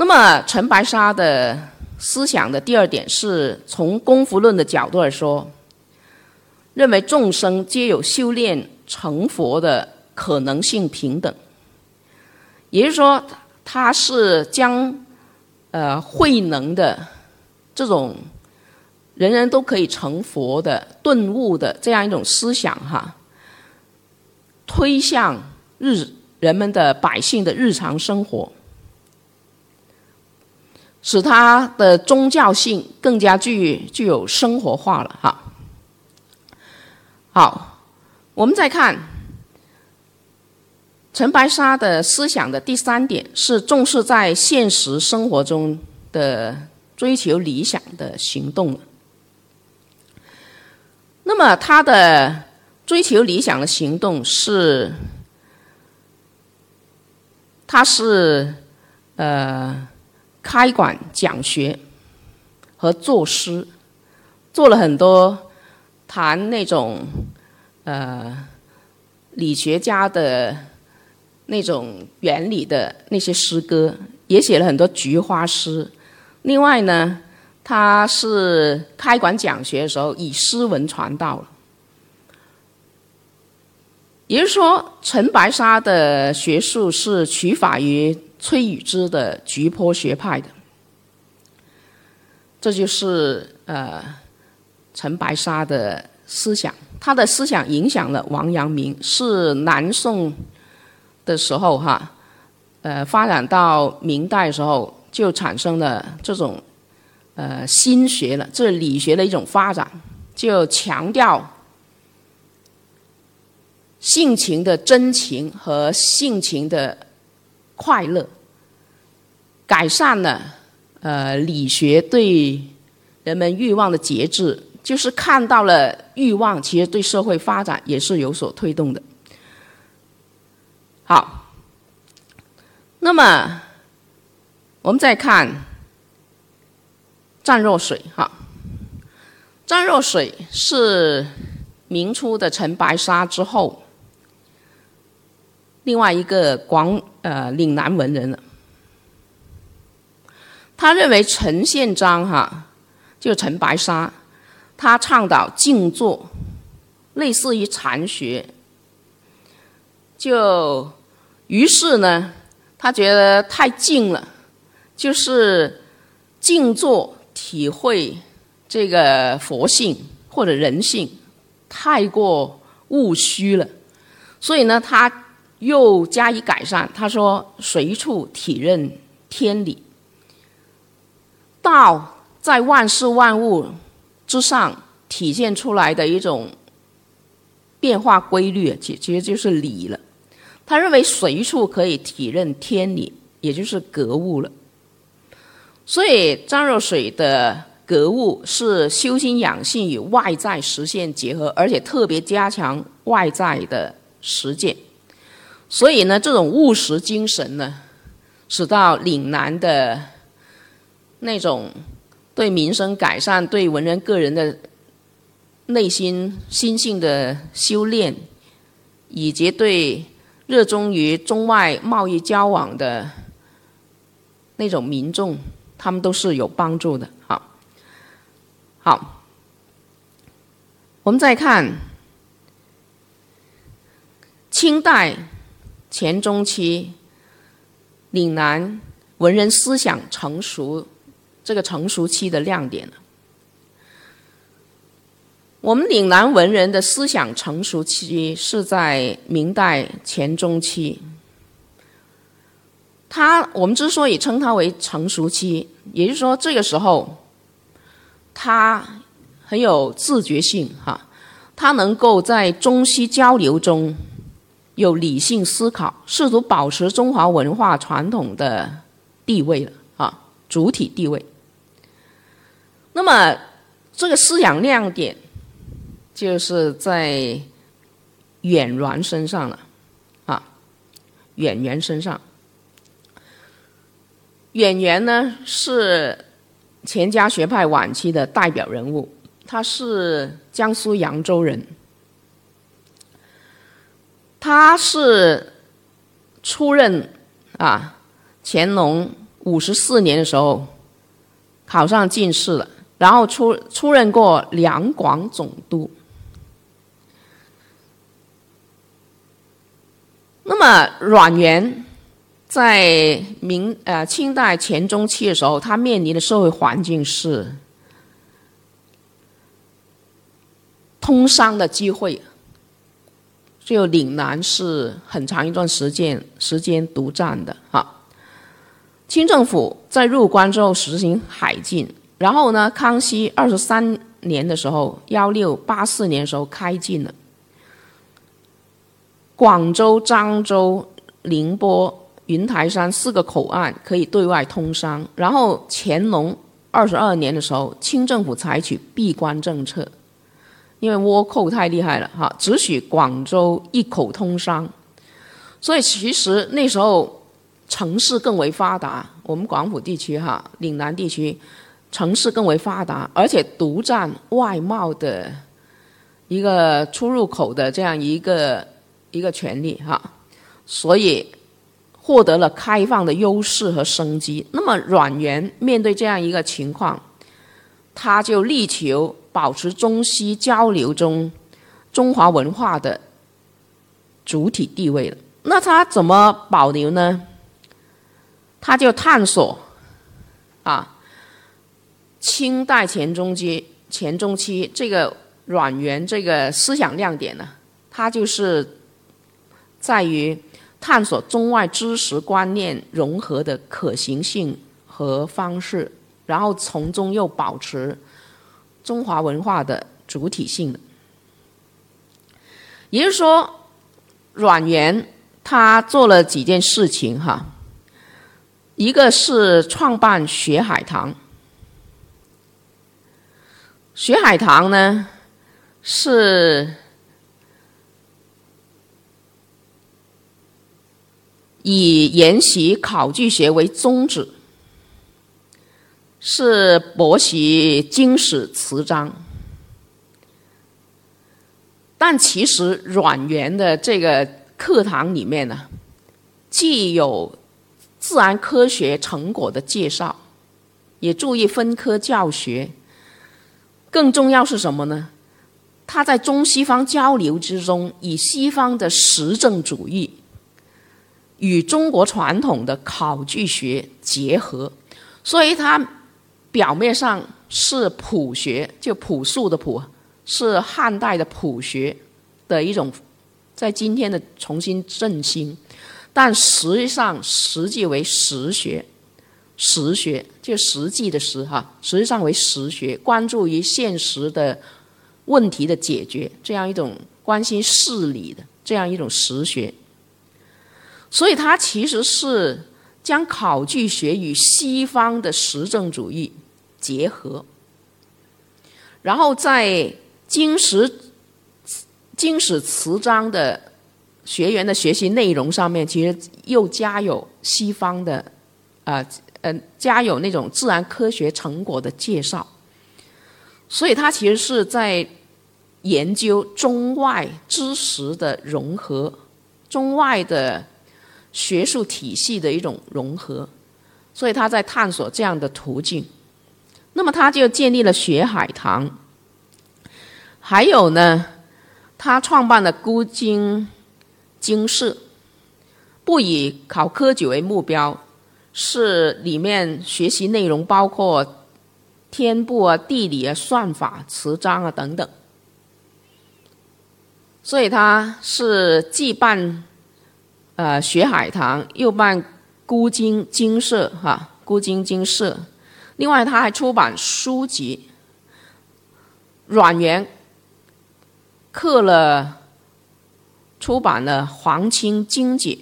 那么陈白沙的思想的第二点是从功夫论的角度来说，认为众生皆有修炼成佛的可能性平等，也就是说，他是将呃慧能的这种人人都可以成佛的顿悟的这样一种思想哈，推向日人们的百姓的日常生活。使它的宗教性更加具具有生活化了哈。好，我们再看陈白沙的思想的第三点是重视在现实生活中的追求理想的行动。那么他的追求理想的行动是，他是呃。开馆讲学和作诗，做了很多谈那种呃理学家的那种原理的那些诗歌，也写了很多菊花诗。另外呢，他是开馆讲学的时候以诗文传道了。也就是说，陈白沙的学术是取法于。崔宇之的菊坡学派的，这就是呃陈白沙的思想。他的思想影响了王阳明，是南宋的时候哈，呃发展到明代时候，就产生了这种呃心学了，这理学的一种发展，就强调性情的真情和性情的。快乐，改善了呃理学对人们欲望的节制，就是看到了欲望其实对社会发展也是有所推动的。好，那么我们再看战若水哈，战若水是明初的陈白沙之后。另外一个广呃岭南文人了，他认为陈宪章哈就陈白沙，他倡导静坐，类似于禅学，就于是呢，他觉得太静了，就是静坐体会这个佛性或者人性，太过务虚了，所以呢，他。又加以改善。他说：“随处体认天理，道在万事万物之上体现出来的一种变化规律，其其实就是理了。他认为随处可以体认天理，也就是格物了。所以张若水的格物是修心养性与外在实现结合，而且特别加强外在的实践。”所以呢，这种务实精神呢，使到岭南的那种对民生改善、对文人个人的内心心性的修炼，以及对热衷于中外贸易交往的那种民众，他们都是有帮助的。好，好，我们再看清代。前中期，岭南文人思想成熟，这个成熟期的亮点我们岭南文人的思想成熟期是在明代前中期。他我们之所以称他为成熟期，也就是说这个时候，他很有自觉性哈，他能够在中西交流中。有理性思考，试图保持中华文化传统的地位了啊，主体地位。那么这个思想亮点就是在演员身上了啊，演员身上。演员呢是钱家学派晚期的代表人物，他是江苏扬州人。他是出任啊乾隆五十四年的时候考上进士了，然后出出任过两广总督。那么阮元在明呃清代前中期的时候，他面临的社会环境是通商的机会，就岭南是很长一段时间时间独占的哈。清政府在入关之后实行海禁，然后呢，康熙二十三年的时候，幺六八四年的时候开禁了。广州、漳州、宁波、云台山四个口岸可以对外通商。然后乾隆二十二年的时候，清政府采取闭关政策，因为倭寇太厉害了，哈，只许广州一口通商。所以其实那时候城市更为发达，我们广府地区哈，岭南地区城市更为发达，而且独占外贸的一个出入口的这样一个。一个权利哈，所以获得了开放的优势和生机。那么阮元面对这样一个情况，他就力求保持中西交流中中华文化的主体地位了。那他怎么保留呢？他就探索啊，清代前中期前中期这个阮元这个思想亮点呢，他就是。在于探索中外知识观念融合的可行性和方式，然后从中又保持中华文化的主体性的。也就是说，阮元他做了几件事情哈，一个是创办学海堂，学海堂呢是。以研习考据学为宗旨，是博习经史词章。但其实阮元的这个课堂里面呢，既有自然科学成果的介绍，也注意分科教学。更重要是什么呢？他在中西方交流之中，以西方的实证主义。与中国传统的考据学结合，所以他表面上是朴学，就朴素的朴，是汉代的朴学的一种，在今天的重新振兴，但实际上实际为实学，实学就实际的实哈，实际上为实学，关注于现实的问题的解决，这样一种关心事理的这样一种实学。所以，他其实是将考据学与西方的实证主义结合，然后在经史经史词章的学员的学习内容上面，其实又加有西方的啊嗯加有那种自然科学成果的介绍。所以，他其实是在研究中外知识的融合，中外的。学术体系的一种融合，所以他在探索这样的途径。那么他就建立了学海堂，还有呢，他创办了孤经经社，不以考科举为目标，是里面学习内容包括天部啊、地理啊、算法、词章啊等等。所以他是既办。呃，学海棠又办孤经经社哈，孤经经社。另外，他还出版书籍。阮元刻了出版了《皇清经解》，《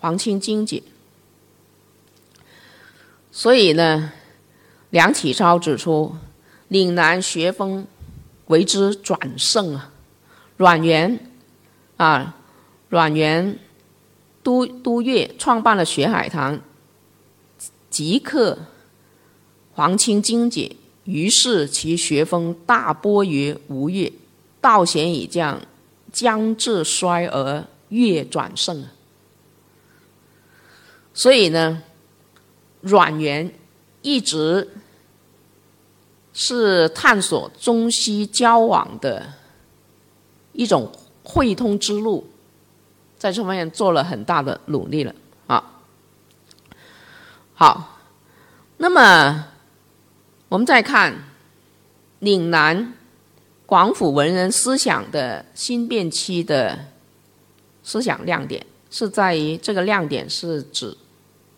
皇清经解》。所以呢，梁启超指出，岭南学风为之转盛啊。阮元啊，阮元。都都岳创办了学海堂，即刻黄清经解，于是其学风大波于吴越，道贤以降，将至衰而越转盛。所以呢，阮元一直是探索中西交往的一种汇通之路，在这方面做了很大的努力了啊。好，那么我们再看岭南广府文人思想的新变期的思想亮点，是在于这个亮点是指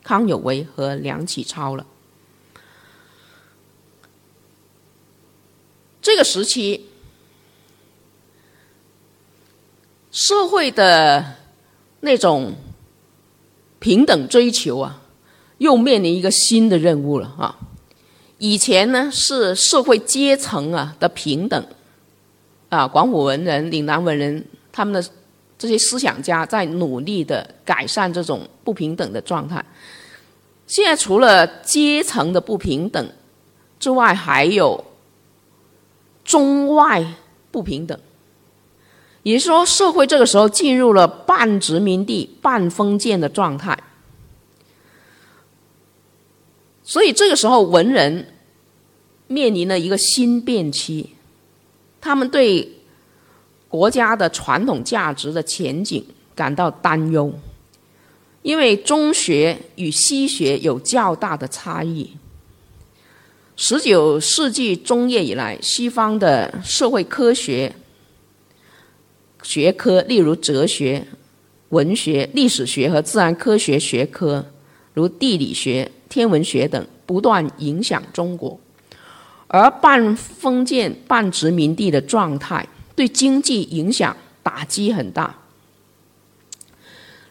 康有为和梁启超了。这个时期，社会的那种平等追求啊。又面临一个新的任务了啊！以前呢是社会阶层啊的平等，啊，广府文人、岭南文人他们的这些思想家在努力的改善这种不平等的状态。现在除了阶层的不平等之外，还有中外不平等，也就是说，社会这个时候进入了半殖民地半封建的状态。所以这个时候，文人面临了一个新变期，他们对国家的传统价值的前景感到担忧，因为中学与西学有较大的差异。十九世纪中叶以来，西方的社会科学学科，例如哲学、文学、历史学和自然科学学科，如地理学。天文学等不断影响中国，而半封建半殖民地的状态对经济影响打击很大。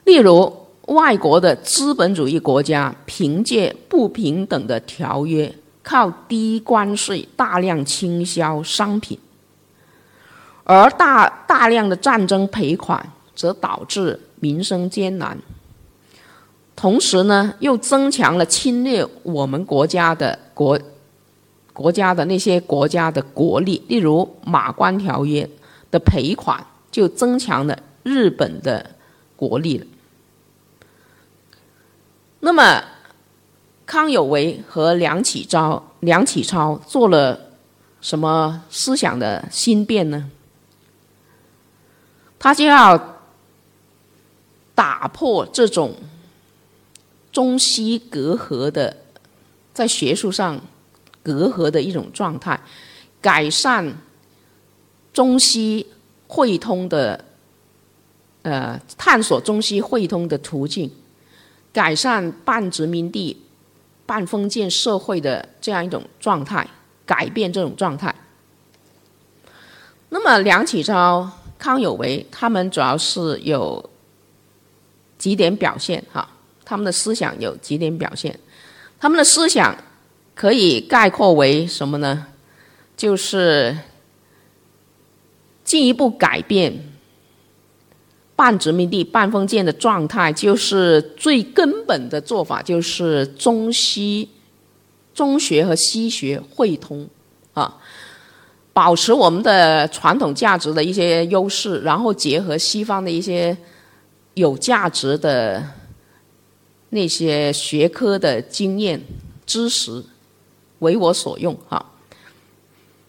例如，外国的资本主义国家凭借不平等的条约，靠低关税大量倾销商品，而大大量的战争赔款则导致民生艰难。同时呢，又增强了侵略我们国家的国国家的那些国家的国力，例如《马关条约》的赔款，就增强了日本的国力了。那么，康有为和梁启超、梁启超做了什么思想的新变呢？他就要打破这种。中西隔阂的，在学术上隔阂的一种状态，改善中西汇通的，呃，探索中西汇通的途径，改善半殖民地半封建社会的这样一种状态，改变这种状态。那么梁启超、康有为他们主要是有几点表现哈。他们的思想有几点表现，他们的思想可以概括为什么呢？就是进一步改变半殖民地半封建的状态，就是最根本的做法，就是中西中学和西学汇通啊，保持我们的传统价值的一些优势，然后结合西方的一些有价值的。那些学科的经验知识为我所用，哈。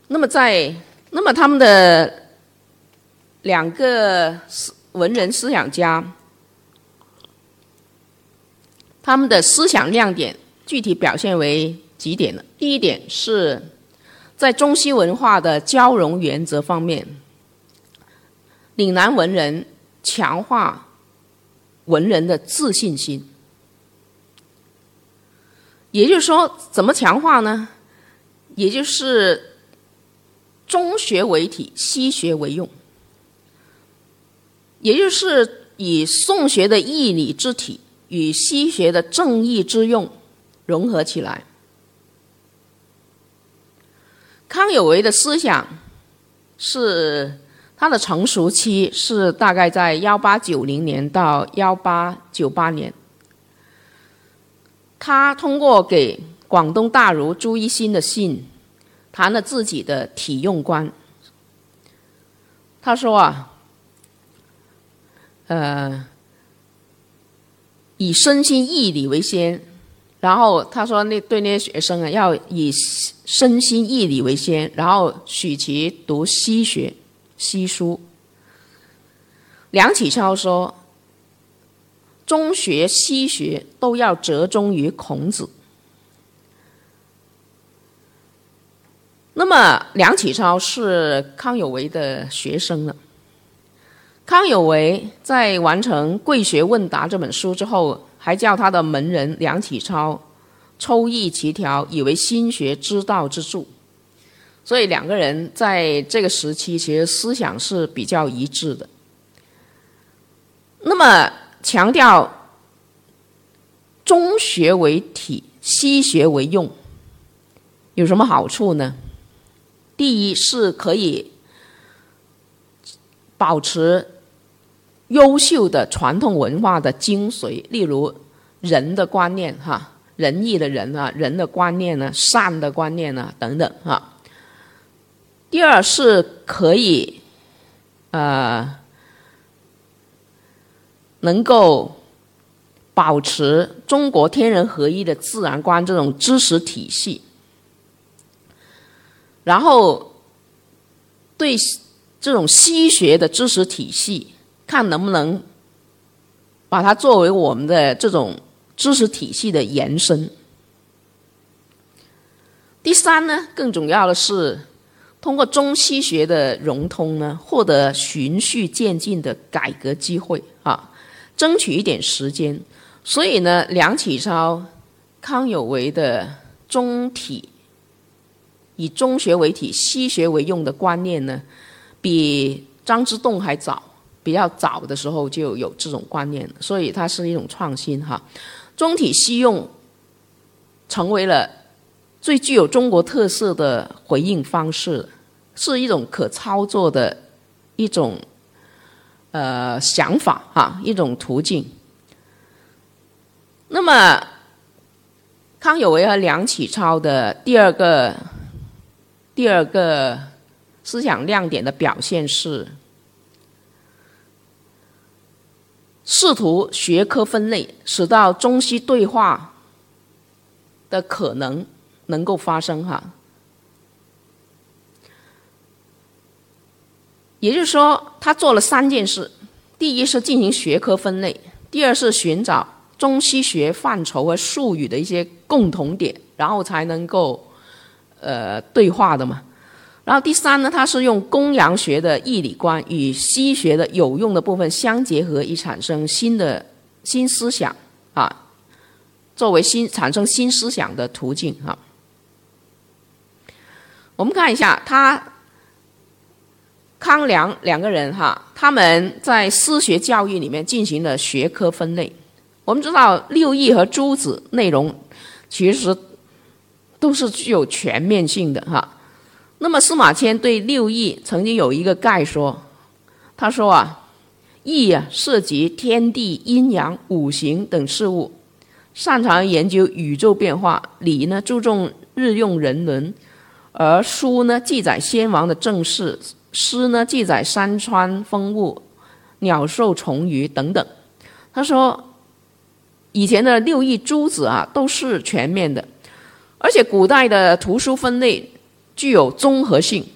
那么在那么他们的两个思文人思想家，他们的思想亮点具体表现为几点呢？第一点是在中西文化的交融原则方面，岭南文人强化文人的自信心。也就是说，怎么强化呢？也就是中学为体，西学为用，也就是以宋学的义理之体与西学的正义之用融合起来。康有为的思想是他的成熟期是大概在幺八九零年到幺八九八年。他通过给广东大儒朱一新的信，谈了自己的体用观。他说啊，呃，以身心义理为先，然后他说那对那些学生啊，要以身心义理为先，然后许其读西学、西书。梁启超说，中学、西学都要折中于孔子。那么梁启超是康有为的学生了。康有为在完成《贵学问答》这本书之后，还叫他的门人梁启超抽绎其条，以为心学之道之著。所以两个人在这个时期其实思想是比较一致的。那么强调中学为体，西学为用，有什么好处呢？第一是可以保持优秀的传统文化的精髓，例如人的观念，哈，仁义的人啊，人的观念呢，善的观念呢，等等，哈。第二是可以，呃，能够保持中国天人合一的自然观这种知识体系。然后，对这种西学的知识体系，看能不能把它作为我们的这种知识体系的延伸。第三呢，更重要的是，通过中西学的融通呢，获得循序渐进的改革机会啊，争取一点时间。所以呢，梁启超、康有为的中体。以中学为体、西学为用的观念呢，比张之洞还早，比较早的时候就有这种观念，所以它是一种创新哈。中体西用成为了最具有中国特色的回应方式，是一种可操作的一种呃想法哈，一种途径。那么康有为和梁启超的第二个。第二个思想亮点的表现是，试图学科分类，使到中西对话的可能能够发生哈。也就是说，他做了三件事：第一是进行学科分类；第二是寻找中西学范畴和术语的一些共同点，然后才能够。呃，对话的嘛。然后第三呢，它是用公羊学的义理观与西学的有用的部分相结合，以产生新的新思想啊，作为新产生新思想的途径啊。我们看一下他康梁两个人哈，他们在私学教育里面进行了学科分类。我们知道六艺和诸子内容其实。都是具有全面性的哈。那么司马迁对六艺曾经有一个概说，他说啊，艺啊涉及天地阴阳五行等事物，擅长研究宇宙变化；礼呢注重日用人伦，而书呢记载先王的政事，诗呢记载山川风物、鸟兽虫鱼等等。他说，以前的六艺诸子啊都是全面的。而且古代的图书分类具有综合性。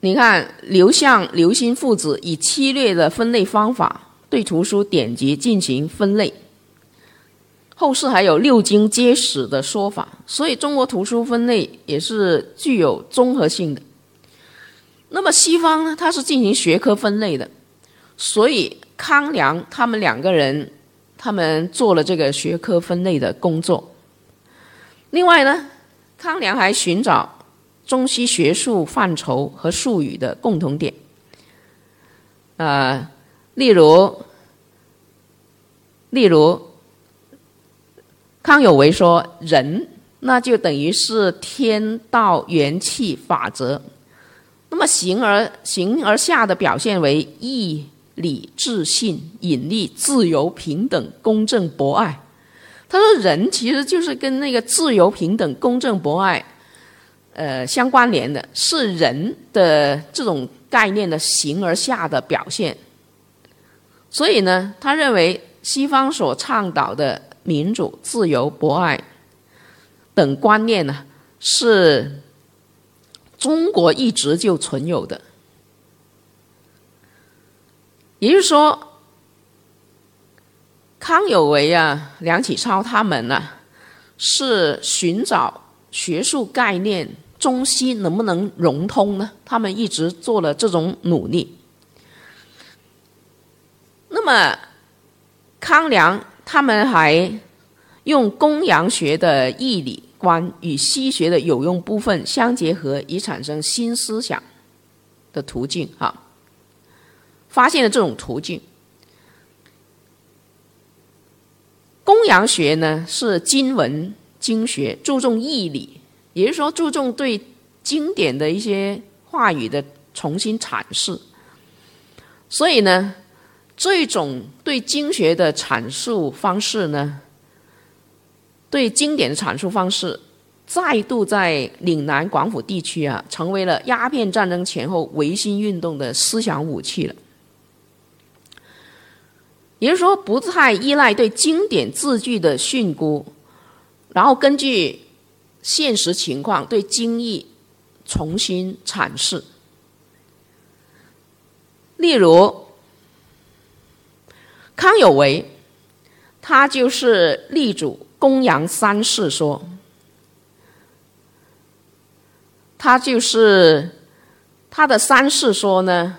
你看刘向、刘歆父子以七略的分类方法对图书典籍进行分类，后世还有六经皆史的说法，所以中国图书分类也是具有综合性的。那么西方呢，它是进行学科分类的，所以康梁他们两个人。他们做了这个学科分类的工作。另外呢，康梁还寻找中西学术范畴和术语的共同点。呃，例如，例如，康有为说：“人，那就等于是天道元气法则。那么形而形而下的表现为义。”理、智、信、引力、自由、平等、公正、博爱。他说：“人其实就是跟那个自由、平等、公正、博爱，呃，相关联的，是人的这种概念的形而下的表现。所以呢，他认为西方所倡导的民主、自由、博爱等观念呢，是中国一直就存有的。也就是说，康有为啊、梁启超他们呢，是寻找学术概念中西能不能融通呢？他们一直做了这种努力。那么，康梁他们还用公羊学的义理观与西学的有用部分相结合，以产生新思想的途径。哈。发现了这种途径。公羊学呢是经文经学，注重义理，也就是说注重对经典的一些话语的重新阐释。所以呢，这种对经学的阐述方式呢，对经典的阐述方式，再度在岭南广府地区啊，成为了鸦片战争前后维新运动的思想武器了。也就是说，不太依赖对经典字句的训诂，然后根据现实情况对经义重新阐释。例如，康有为，他就是力主公羊三世说，他就是他的三世说呢，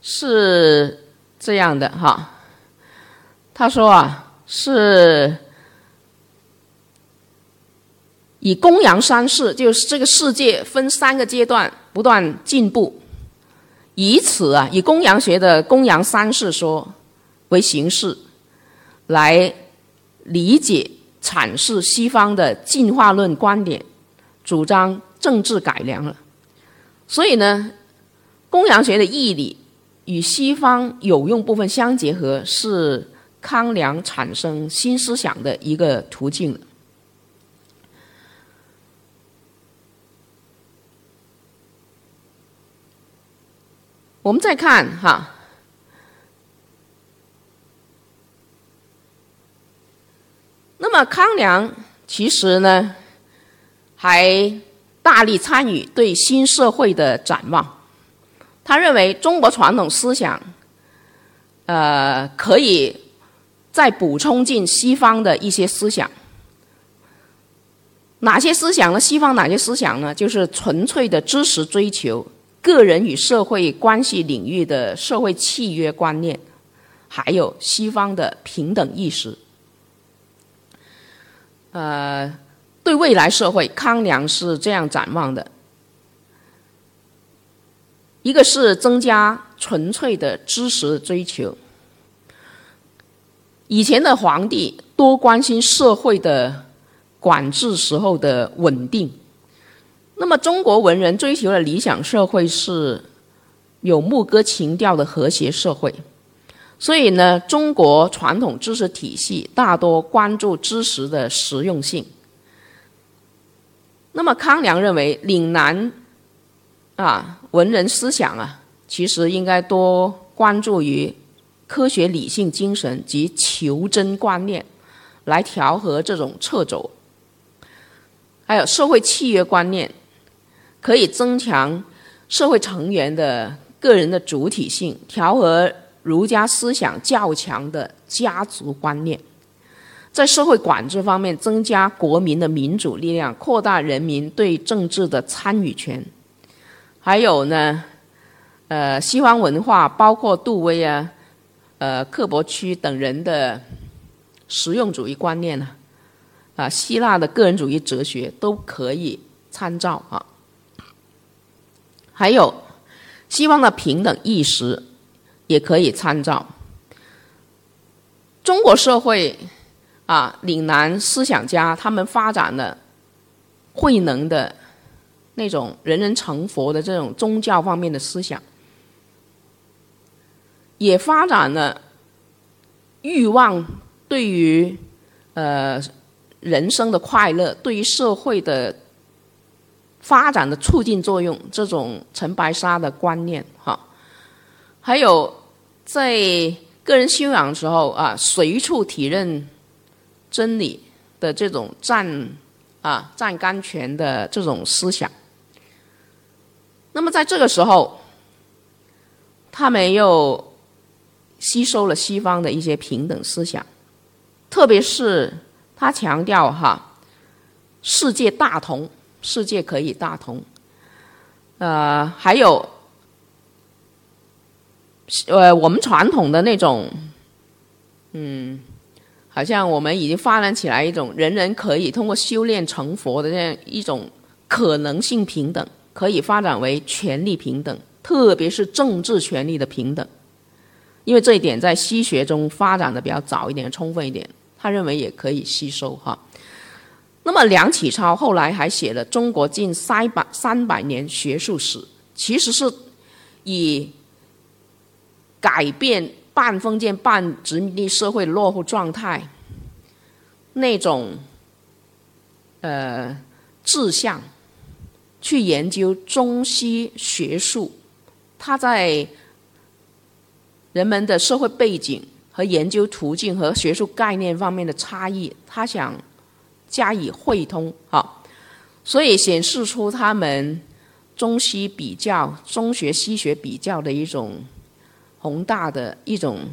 是这样的哈。他说啊，是以公羊三世，就是这个世界分三个阶段不断进步，以此啊，以公羊学的公羊三世说为形式，来理解阐释西方的进化论观点，主张政治改良了。所以呢，公羊学的义理与西方有用部分相结合是。康梁产生新思想的一个途径。我们再看哈，那么康梁其实呢，还大力参与对新社会的展望。他认为中国传统思想，呃，可以。再补充进西方的一些思想，哪些思想呢？西方哪些思想呢？就是纯粹的知识追求，个人与社会关系领域的社会契约观念，还有西方的平等意识。呃，对未来社会，康梁是这样展望的：一个是增加纯粹的知识追求。以前的皇帝多关心社会的管制时候的稳定，那么中国文人追求的理想社会是有牧歌情调的和谐社会，所以呢，中国传统知识体系大多关注知识的实用性。那么康梁认为，岭南啊文人思想啊，其实应该多关注于。科学理性精神及求真观念，来调和这种掣肘。还有社会契约观念，可以增强社会成员的个人的主体性，调和儒家思想较强的家族观念。在社会管制方面，增加国民的民主力量，扩大人民对政治的参与权。还有呢，呃，西方文化包括杜威啊。呃，克伯区等人的实用主义观念呢，啊，希腊的个人主义哲学都可以参照啊。还有西方的平等意识也可以参照。中国社会啊，岭南思想家他们发展了慧能的那种人人成佛的这种宗教方面的思想。也发展了欲望对于呃人生的快乐，对于社会的发展的促进作用，这种陈白沙的观念哈，还有在个人修养的时候啊，随处体认真理的这种占啊占干权的这种思想。那么在这个时候，他们又吸收了西方的一些平等思想，特别是他强调哈，世界大同，世界可以大同，呃，还有呃我们传统的那种，嗯，好像我们已经发展起来一种人人可以通过修炼成佛的这样一种可能性平等。可以发展为权力平等，特别是政治权力的平等，因为这一点在西学中发展的比较早一点、充分一点，他认为也可以吸收哈。那么梁启超后来还写了《中国近三百三百年学术史》，其实是以改变半封建半殖民地社会落后状态那种呃志向。去研究中西学术，它在人们的社会背景和研究途径和学术概念方面的差异，他想加以汇通，哈，所以显示出他们中西比较、中学西学比较的一种宏大的一种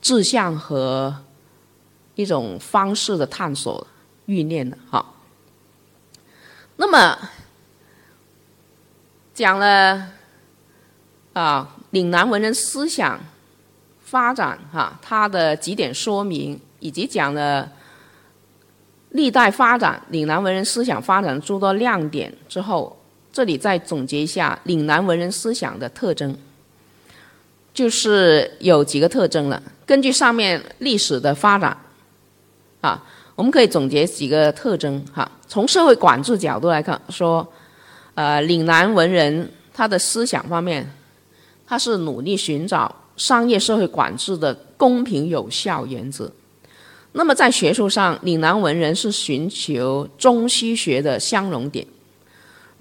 志向和一种方式的探索欲念的，哈。那么。讲了啊，岭南文人思想发展哈，它的几点说明，以及讲了历代发展岭南文人思想发展诸多亮点之后，这里再总结一下岭南文人思想的特征，就是有几个特征了。根据上面历史的发展啊，我们可以总结几个特征哈。从社会管制角度来看，说。呃，岭南文人他的思想方面，他是努力寻找商业社会管制的公平有效原则。那么在学术上，岭南文人是寻求中西学的相融点。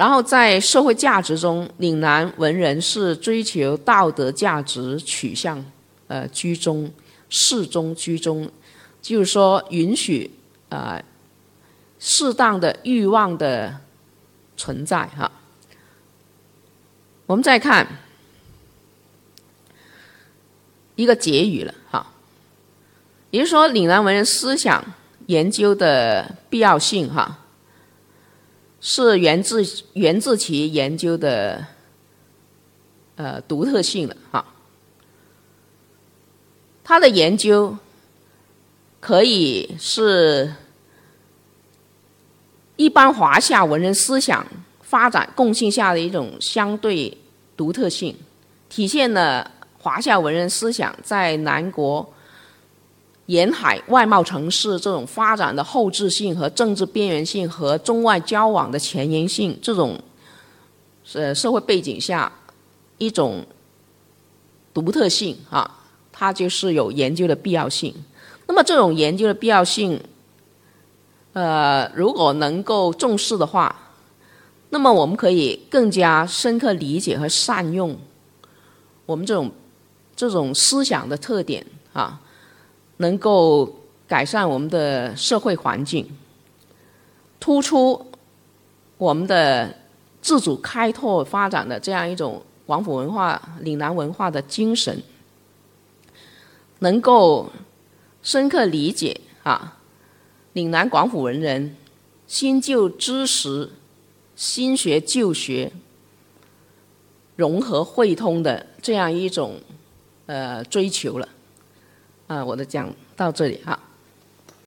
然后在社会价值中，岭南文人是追求道德价值取向，呃，居中，适中居中，就是说允许啊适当的欲望的。存在哈，我们再看一个结语了哈，也就是说，岭南文人思想研究的必要性哈，是源自源自其研究的呃独特性的哈，他的研究可以是。一般华夏文人思想发展共性下的一种相对独特性，体现了华夏文人思想在南国沿海外贸城市这种发展的后置性和政治边缘性和中外交往的前沿性这种呃社会背景下一种独特性啊，它就是有研究的必要性。那么这种研究的必要性。呃，如果能够重视的话，那么我们可以更加深刻理解和善用我们这种这种思想的特点啊，能够改善我们的社会环境，突出我们的自主开拓发展的这样一种广府文化、岭南文化的精神，能够深刻理解啊。岭南广府文人新旧知识、新学旧学融合汇通的这样一种呃追求了，啊，我的讲到这里哈。